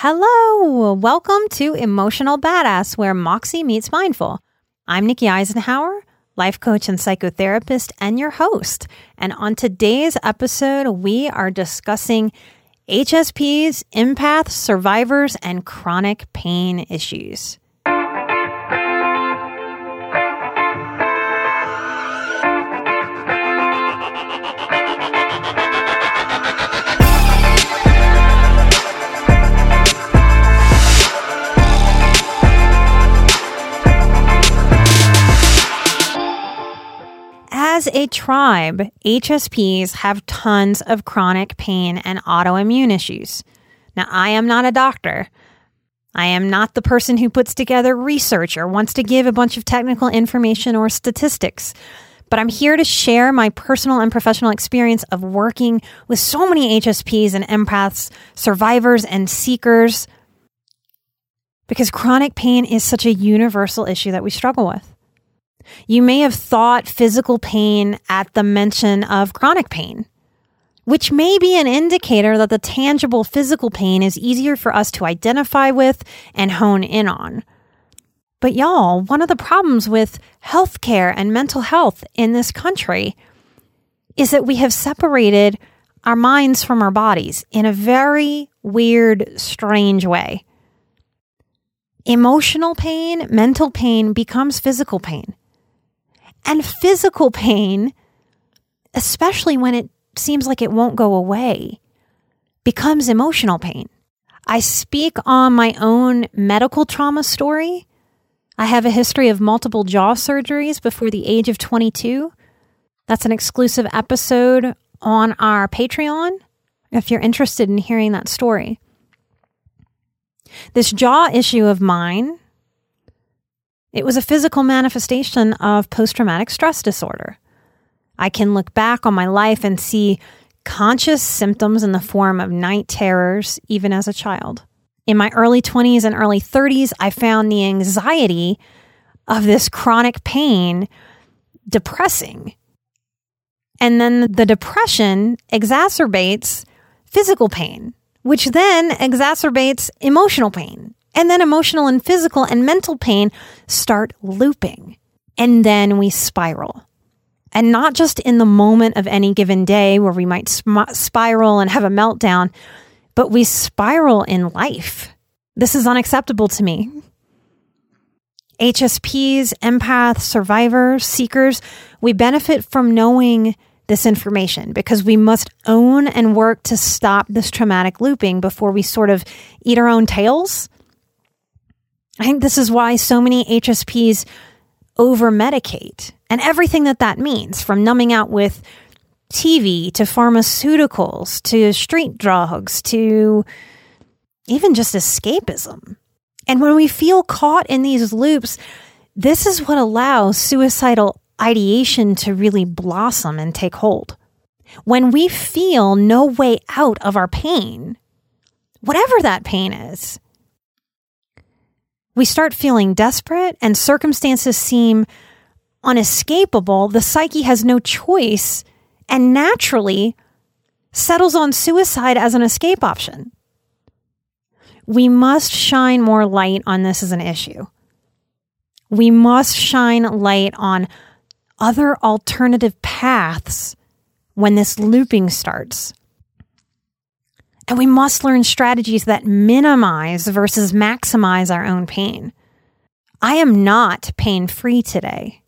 Hello, welcome to Emotional Badass, where Moxie meets Mindful. I'm Nikki Eisenhauer, life coach and psychotherapist, and your host. And on today's episode, we are discussing HSPs, empaths, survivors, and chronic pain issues. As a tribe, HSPs have tons of chronic pain and autoimmune issues. Now, I am not a doctor. I am not the person who puts together research or wants to give a bunch of technical information or statistics. But I'm here to share my personal and professional experience of working with so many HSPs and empaths, survivors and seekers, because chronic pain is such a universal issue that we struggle with. You may have thought physical pain at the mention of chronic pain, which may be an indicator that the tangible physical pain is easier for us to identify with and hone in on. But y'all, one of the problems with healthcare and mental health in this country is that we have separated our minds from our bodies in a very weird, strange way. Emotional pain, mental pain becomes physical pain. And physical pain, especially when it seems like it won't go away, becomes emotional pain. I speak on my own medical trauma story. I have a history of multiple jaw surgeries before the age of 22. That's an exclusive episode on our Patreon if you're interested in hearing that story. This jaw issue of mine it was a physical manifestation of post traumatic stress disorder. I can look back on my life and see conscious symptoms in the form of night terrors, even as a child. In my early 20s and early 30s, I found the anxiety of this chronic pain depressing. And then the depression exacerbates physical pain, which then exacerbates emotional pain. And then emotional and physical and mental pain start looping. And then we spiral. And not just in the moment of any given day where we might spiral and have a meltdown, but we spiral in life. This is unacceptable to me. HSPs, empaths, survivors, seekers, we benefit from knowing this information because we must own and work to stop this traumatic looping before we sort of eat our own tails I think this is why so many HSPs over medicate and everything that that means from numbing out with TV to pharmaceuticals to street drugs to even just escapism. And when we feel caught in these loops, this is what allows suicidal ideation to really blossom and take hold. When we feel no way out of our pain, whatever that pain is, we start feeling desperate and circumstances seem unescapable, the psyche has no choice and naturally settles on suicide as an escape option. We must shine more light on this as an issue. We must shine light on other alternative paths when this looping starts. And we must learn strategies that minimize versus maximize our own pain. I am not pain free today.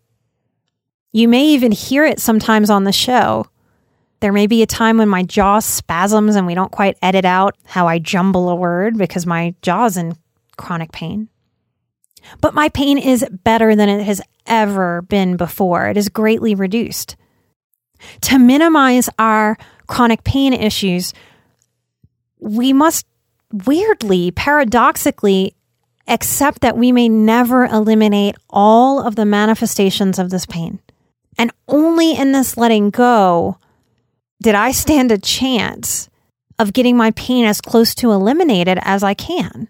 You may even hear it sometimes on the show. There may be a time when my jaw spasms and we don't quite edit out how I jumble a word because my jaw's in chronic pain. But my pain is better than it has ever been before. It is greatly reduced. To minimize our chronic pain issues, we must weirdly, paradoxically, accept that we may never eliminate all of the manifestations of this pain. And only in this letting go did I stand a chance of getting my pain as close to eliminated as I can.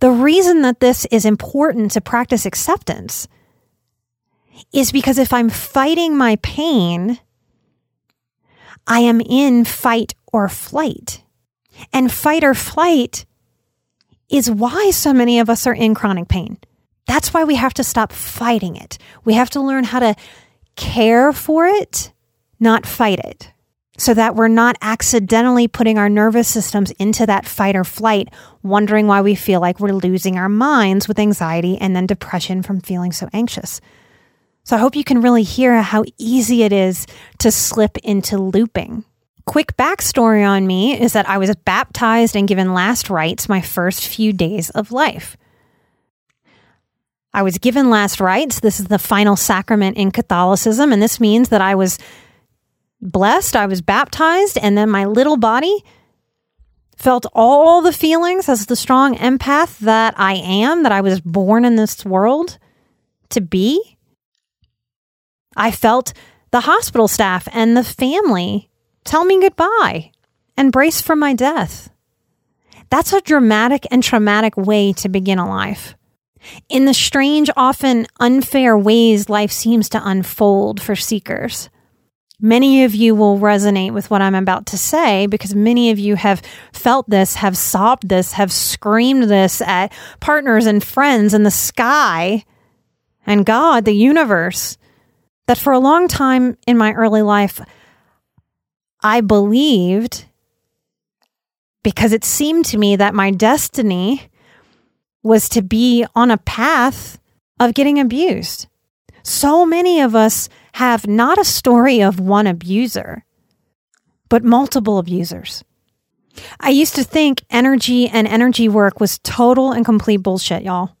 The reason that this is important to practice acceptance is because if I'm fighting my pain, I am in fight or flight. And fight or flight is why so many of us are in chronic pain. That's why we have to stop fighting it. We have to learn how to care for it, not fight it, so that we're not accidentally putting our nervous systems into that fight or flight, wondering why we feel like we're losing our minds with anxiety and then depression from feeling so anxious. So I hope you can really hear how easy it is to slip into looping. Quick backstory on me is that I was baptized and given last rites my first few days of life. I was given last rites. This is the final sacrament in Catholicism, and this means that I was blessed, I was baptized, and then my little body felt all the feelings as the strong empath that I am, that I was born in this world to be. I felt the hospital staff and the family tell me goodbye and brace for my death. That's a dramatic and traumatic way to begin a life. In the strange, often unfair ways life seems to unfold for seekers. Many of you will resonate with what I'm about to say because many of you have felt this, have sobbed this, have screamed this at partners and friends in the sky and God, the universe. That for a long time in my early life, I believed because it seemed to me that my destiny was to be on a path of getting abused. So many of us have not a story of one abuser, but multiple abusers. I used to think energy and energy work was total and complete bullshit, y'all.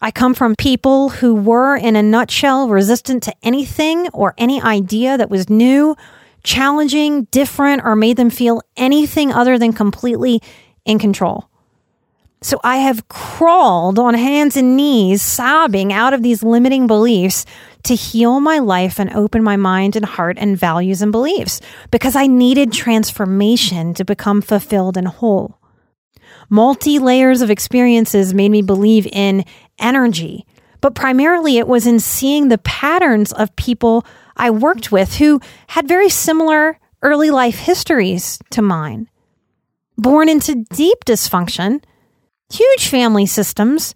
I come from people who were, in a nutshell, resistant to anything or any idea that was new challenging, different, or made them feel anything other than completely in control. So I have crawled on hands and knees, sobbing out of these limiting beliefs to heal my life and open my mind and heart and values and beliefs because I needed transformation to become fulfilled and whole. Multi layers of experiences made me believe in energy, but primarily it was in seeing the patterns of people I worked with who had very similar early life histories to mine. Born into deep dysfunction, huge family systems,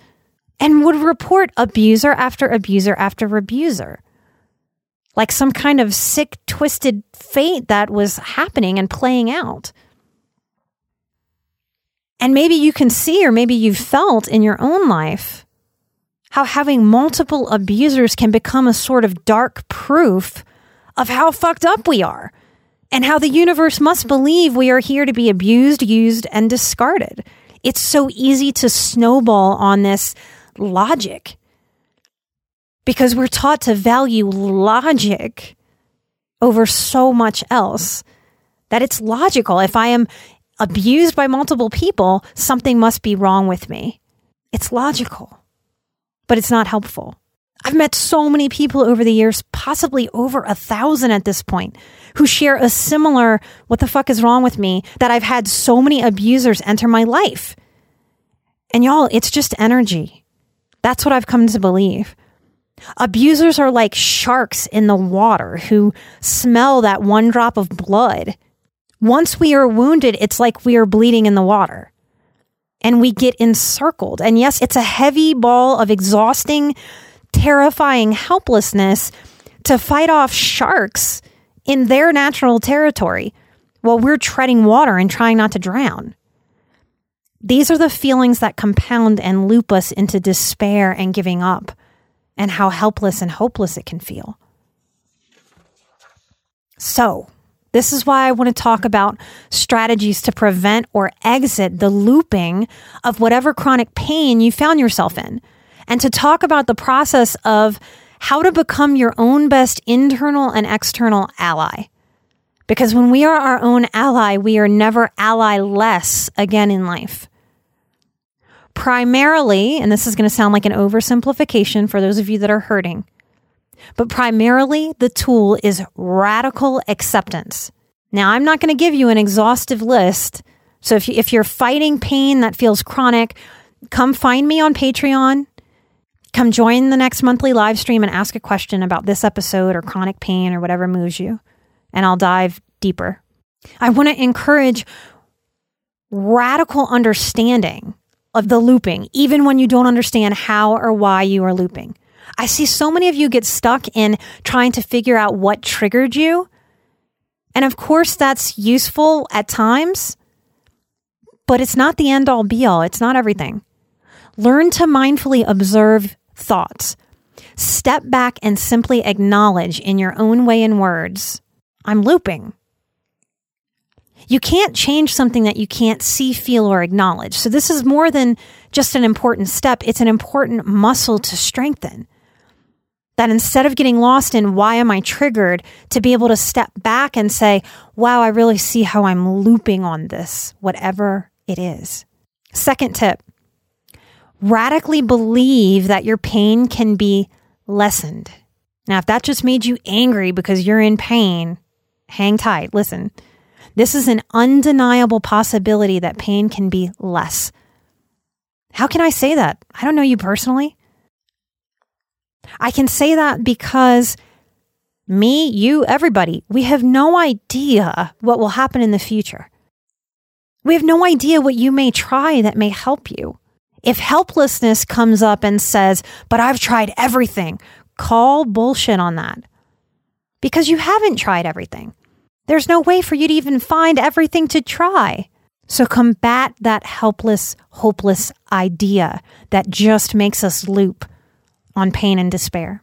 and would report abuser after abuser after abuser. Like some kind of sick, twisted fate that was happening and playing out. And maybe you can see, or maybe you've felt in your own life how having multiple abusers can become a sort of dark proof of how fucked up we are and how the universe must believe we are here to be abused, used, and discarded. It's so easy to snowball on this logic because we're taught to value logic over so much else that it's logical. If I am abused by multiple people, something must be wrong with me. It's logical but it's not helpful. I've met so many people over the years, possibly over a thousand at this point, who share a similar, what the fuck is wrong with me, that I've had so many abusers enter my life. And y'all, it's just energy. That's what I've come to believe. Abusers are like sharks in the water who smell that one drop of blood. Once we are wounded, it's like we are bleeding in the water and we get encircled. And yes, it's a heavy ball of exhausting, terrifying helplessness to fight off sharks in their natural territory while we're treading water and trying not to drown. These are the feelings that compound and loop us into despair and giving up, and how helpless and hopeless it can feel. So, this is why I want to talk about strategies to prevent or exit the looping of whatever chronic pain you found yourself in, and to talk about the process of how to become your own best internal and external ally. Because when we are our own ally, we are never ally less again in life. Primarily, and this is going to sound like an oversimplification for those of you that are hurting, but primarily the tool is radical acceptance. Now, I'm not going to give you an exhaustive list. So if, you, if you're fighting pain that feels chronic, come find me on Patreon. Come join the next monthly live stream and ask a question about this episode or chronic pain or whatever moves you, and I'll dive deeper. I want to encourage radical understanding of the looping, even when you don't understand how or why you are looping. I see so many of you get stuck in trying to figure out what triggered you. And of course, that's useful at times, but it's not the end all be all. It's not everything. Learn to mindfully observe thoughts. Step back and simply acknowledge in your own way and words I'm looping. You can't change something that you can't see, feel, or acknowledge. So, this is more than just an important step, it's an important muscle to strengthen. That instead of getting lost in why am I triggered, to be able to step back and say, wow, I really see how I'm looping on this, whatever it is. Second tip radically believe that your pain can be lessened. Now, if that just made you angry because you're in pain, hang tight. Listen, this is an undeniable possibility that pain can be less. How can I say that? I don't know you personally. I can say that because me, you, everybody, we have no idea what will happen in the future. We have no idea what you may try that may help you. If helplessness comes up and says, but I've tried everything, call bullshit on that. Because you haven't tried everything. There's no way for you to even find everything to try. So combat that helpless, hopeless idea that just makes us loop on pain and despair.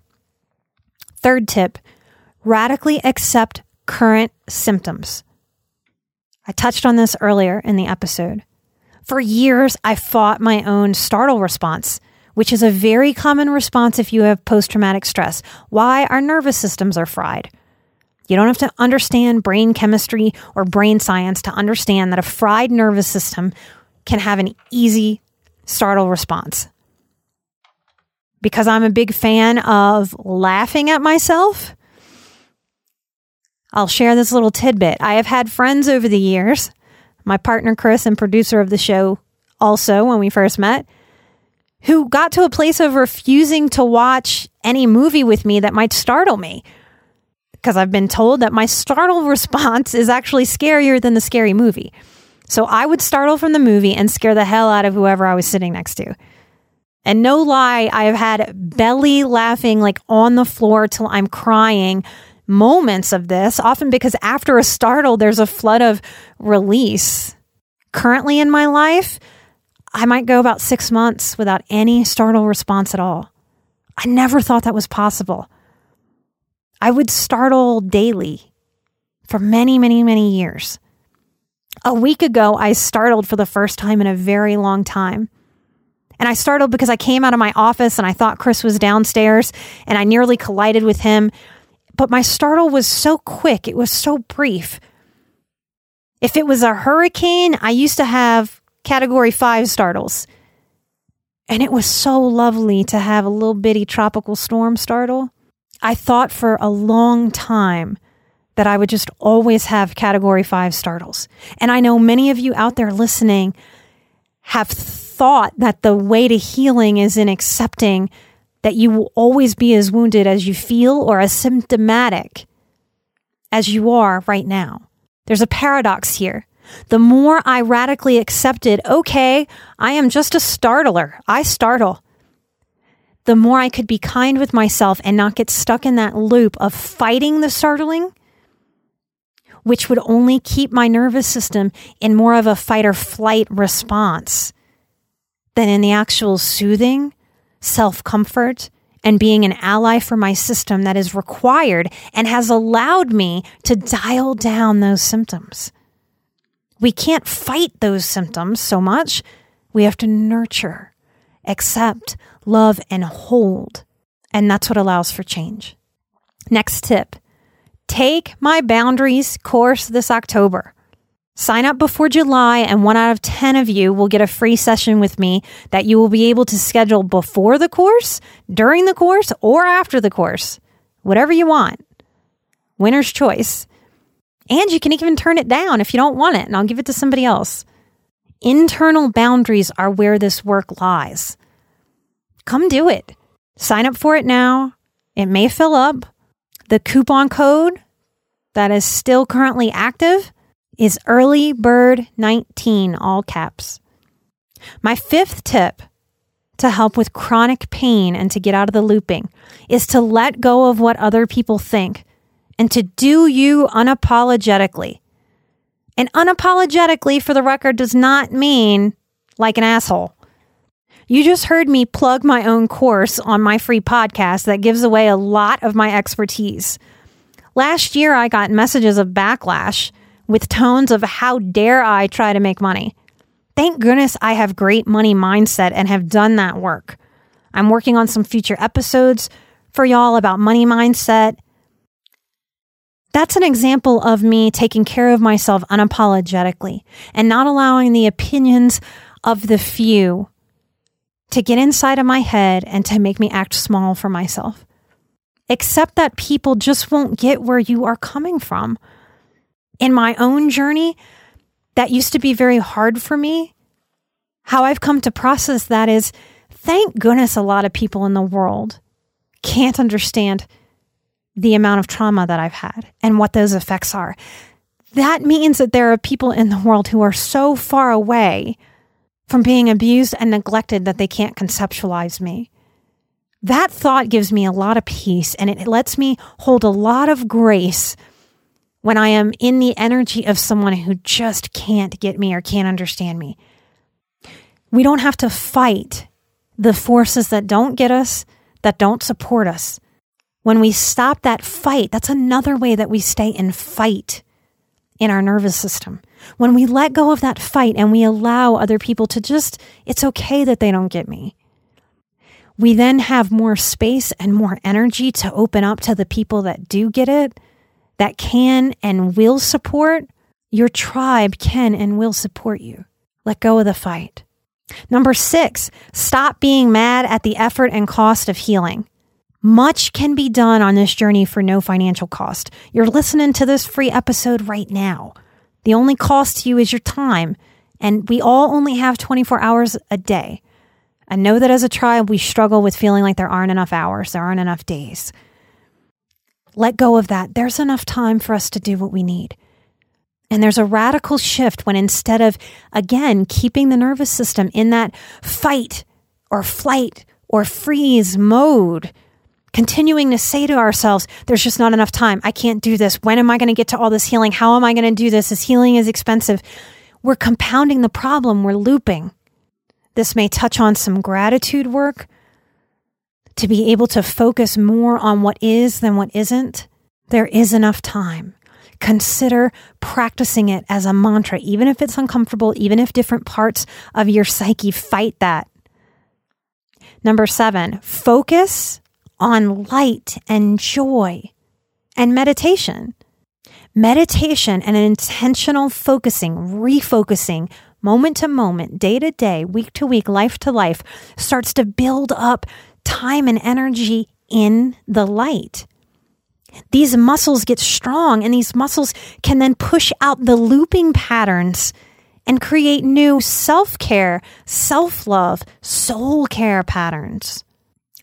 Third tip radically accept current symptoms. I touched on this earlier in the episode. For years, I fought my own startle response, which is a very common response if you have post traumatic stress. Why our nervous systems are fried. You don't have to understand brain chemistry or brain science to understand that a fried nervous system can have an easy startle response. Because I'm a big fan of laughing at myself, I'll share this little tidbit. I have had friends over the years my partner Chris and producer of the show also when we first met, who got to a place of refusing to watch any movie with me that might startle me. Because I've been told that my startle response is actually scarier than the scary movie. So I would startle from the movie and scare the hell out of whoever I was sitting next to. And no lie, I have had belly laughing like on the floor till I'm crying moments of this, often because after a startle, there's a flood of release. Currently in my life, I might go about six months without any startle response at all. I never thought that was possible. I would startle daily for many, many, many years. A week ago, I startled for the first time in a very long time. And I startled because I came out of my office and I thought Chris was downstairs and I nearly collided with him but my startle was so quick, it was so brief. If it was a hurricane, I used to have category five startles. And it was so lovely to have a little bitty tropical storm startle. I thought for a long time that I would just always have category five startles. And I know many of you out there listening have thought that the way to healing is in accepting that you will always be as wounded as you feel or as symptomatic as you are right now. There's a paradox here. The more I radically accepted, okay, I am just a startler, I startle, the more I could be kind with myself and not get stuck in that loop of fighting the startling which would only keep my nervous system in more of a fight or flight response than in the actual soothing, self comfort, and being an ally for my system that is required and has allowed me to dial down those symptoms. We can't fight those symptoms so much. We have to nurture, accept, love, and hold. And that's what allows for change. Next tip take my boundaries course this October. Sign up before July, and one out of 10 of you will get a free session with me that you will be able to schedule before the course, during the course, or after the course. Whatever you want. Winner's choice. And you can even turn it down if you don't want it, and I'll give it to somebody else. Internal boundaries are where this work lies. Come do it. Sign up for it now. It may fill up. The coupon code that is still currently active is early bird 19 all caps. My fifth tip to help with chronic pain and to get out of the looping is to let go of what other people think and to do you unapologetically. And unapologetically, for the record, does not mean like an asshole. You just heard me plug my own course on my free podcast that gives away a lot of my expertise. Last year, I got messages of backlash with tones of how dare I try to make money. Thank goodness I have great money mindset and have done that work. I'm working on some future episodes for y'all about money mindset. That's an example of me taking care of myself unapologetically and not allowing the opinions of the few to get inside of my head and to make me act small for myself. Except that people just won't get where you are coming from in my own journey, that used to be very hard for me. How I've come to process that is thank goodness a lot of people in the world can't understand the amount of trauma that I've had and what those effects are. That means that there are people in the world who are so far away from being abused and neglected that they can't conceptualize me. That thought gives me a lot of peace and it lets me hold a lot of grace when I am in the energy of someone who just can't get me or can't understand me. We don't have to fight the forces that don't get us, that don't support us. When we stop that fight, that's another way that we stay in fight in our nervous system. When we let go of that fight and we allow other people to just, it's okay that they don't get me. We then have more space and more energy to open up to the people that do get it that can and will support, your tribe can and will support you. Let go of the fight. Number six, stop being mad at the effort and cost of healing. Much can be done on this journey for no financial cost. You're listening to this free episode right now. The only cost to you is your time, and we all only have 24 hours a day. I know that as a tribe, we struggle with feeling like there aren't enough hours, there aren't enough days let go of that. There's enough time for us to do what we need. And there's a radical shift when instead of, again, keeping the nervous system in that fight or flight or freeze mode, continuing to say to ourselves, there's just not enough time. I can't do this. When am I going to get to all this healing? How am I going to do this? This healing is expensive. We're compounding the problem. We're looping. This may touch on some gratitude work, to be able to focus more on what is than what isn't, there is enough time. Consider practicing it as a mantra, even if it's uncomfortable, even if different parts of your psyche fight that. Number seven, focus on light and joy and meditation. Meditation and an intentional focusing, refocusing, moment to moment, day to day, week to week, life to life, starts to build up time and energy in the light. These muscles get strong, and these muscles can then push out the looping patterns and create new self care, self love, soul care patterns.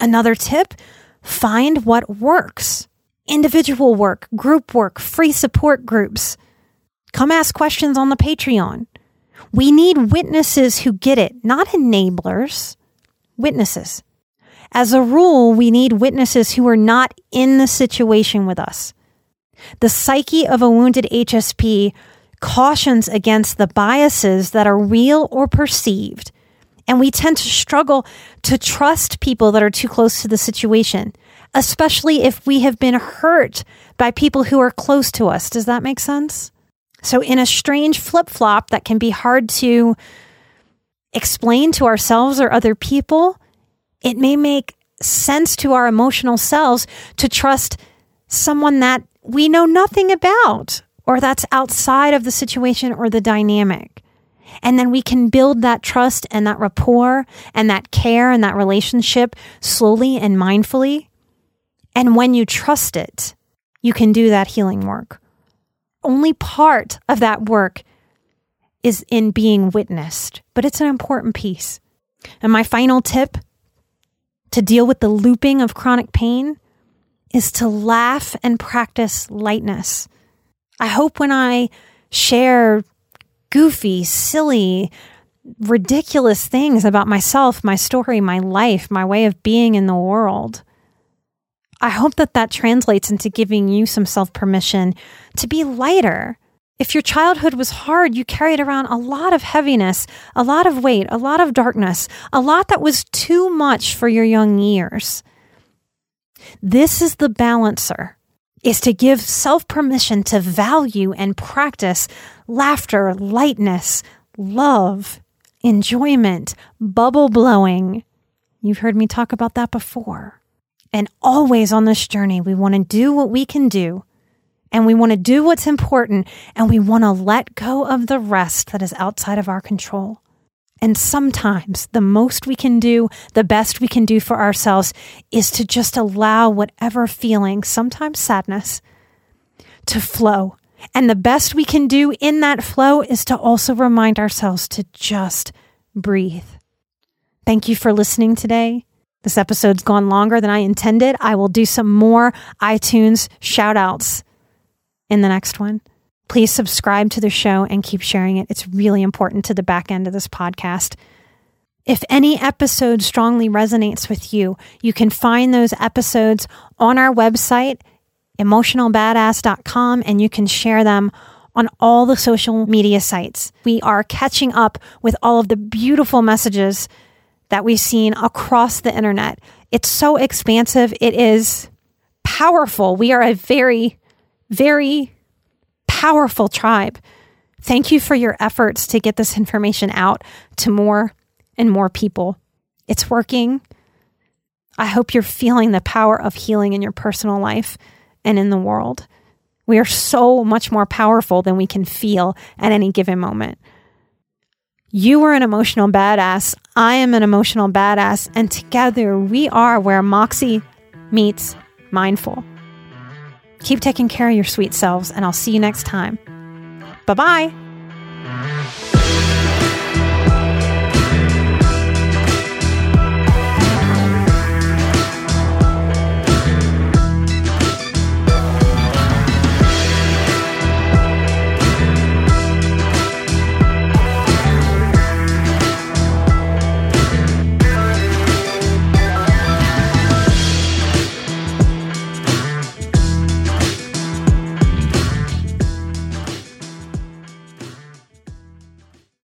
Another tip find what works individual work, group work, free support groups. Come ask questions on the Patreon. We need witnesses who get it, not enablers, witnesses. As a rule, we need witnesses who are not in the situation with us. The psyche of a wounded HSP cautions against the biases that are real or perceived. And we tend to struggle to trust people that are too close to the situation, especially if we have been hurt by people who are close to us. Does that make sense? So, in a strange flip flop that can be hard to explain to ourselves or other people, it may make sense to our emotional selves to trust someone that we know nothing about or that's outside of the situation or the dynamic. And then we can build that trust and that rapport and that care and that relationship slowly and mindfully. And when you trust it, you can do that healing work. Only part of that work is in being witnessed, but it's an important piece. And my final tip to deal with the looping of chronic pain is to laugh and practice lightness. I hope when I share goofy, silly, ridiculous things about myself, my story, my life, my way of being in the world, I hope that that translates into giving you some self permission to be lighter. If your childhood was hard, you carried around a lot of heaviness, a lot of weight, a lot of darkness, a lot that was too much for your young years. This is the balancer is to give self permission to value and practice laughter, lightness, love, enjoyment, bubble blowing. You've heard me talk about that before. And always on this journey, we want to do what we can do and we want to do what's important and we want to let go of the rest that is outside of our control. And sometimes the most we can do, the best we can do for ourselves is to just allow whatever feeling, sometimes sadness, to flow. And the best we can do in that flow is to also remind ourselves to just breathe. Thank you for listening today. This episode's gone longer than I intended. I will do some more iTunes shout outs in the next one. Please subscribe to the show and keep sharing it. It's really important to the back end of this podcast. If any episode strongly resonates with you, you can find those episodes on our website, emotionalbadass.com, and you can share them on all the social media sites. We are catching up with all of the beautiful messages that we've seen across the internet. It's so expansive. It is powerful. We are a very, very powerful tribe. Thank you for your efforts to get this information out to more and more people. It's working. I hope you're feeling the power of healing in your personal life and in the world. We are so much more powerful than we can feel at any given moment. You are an emotional badass. I am an emotional badass. And together we are where Moxie meets mindful. Keep taking care of your sweet selves, and I'll see you next time. Bye bye.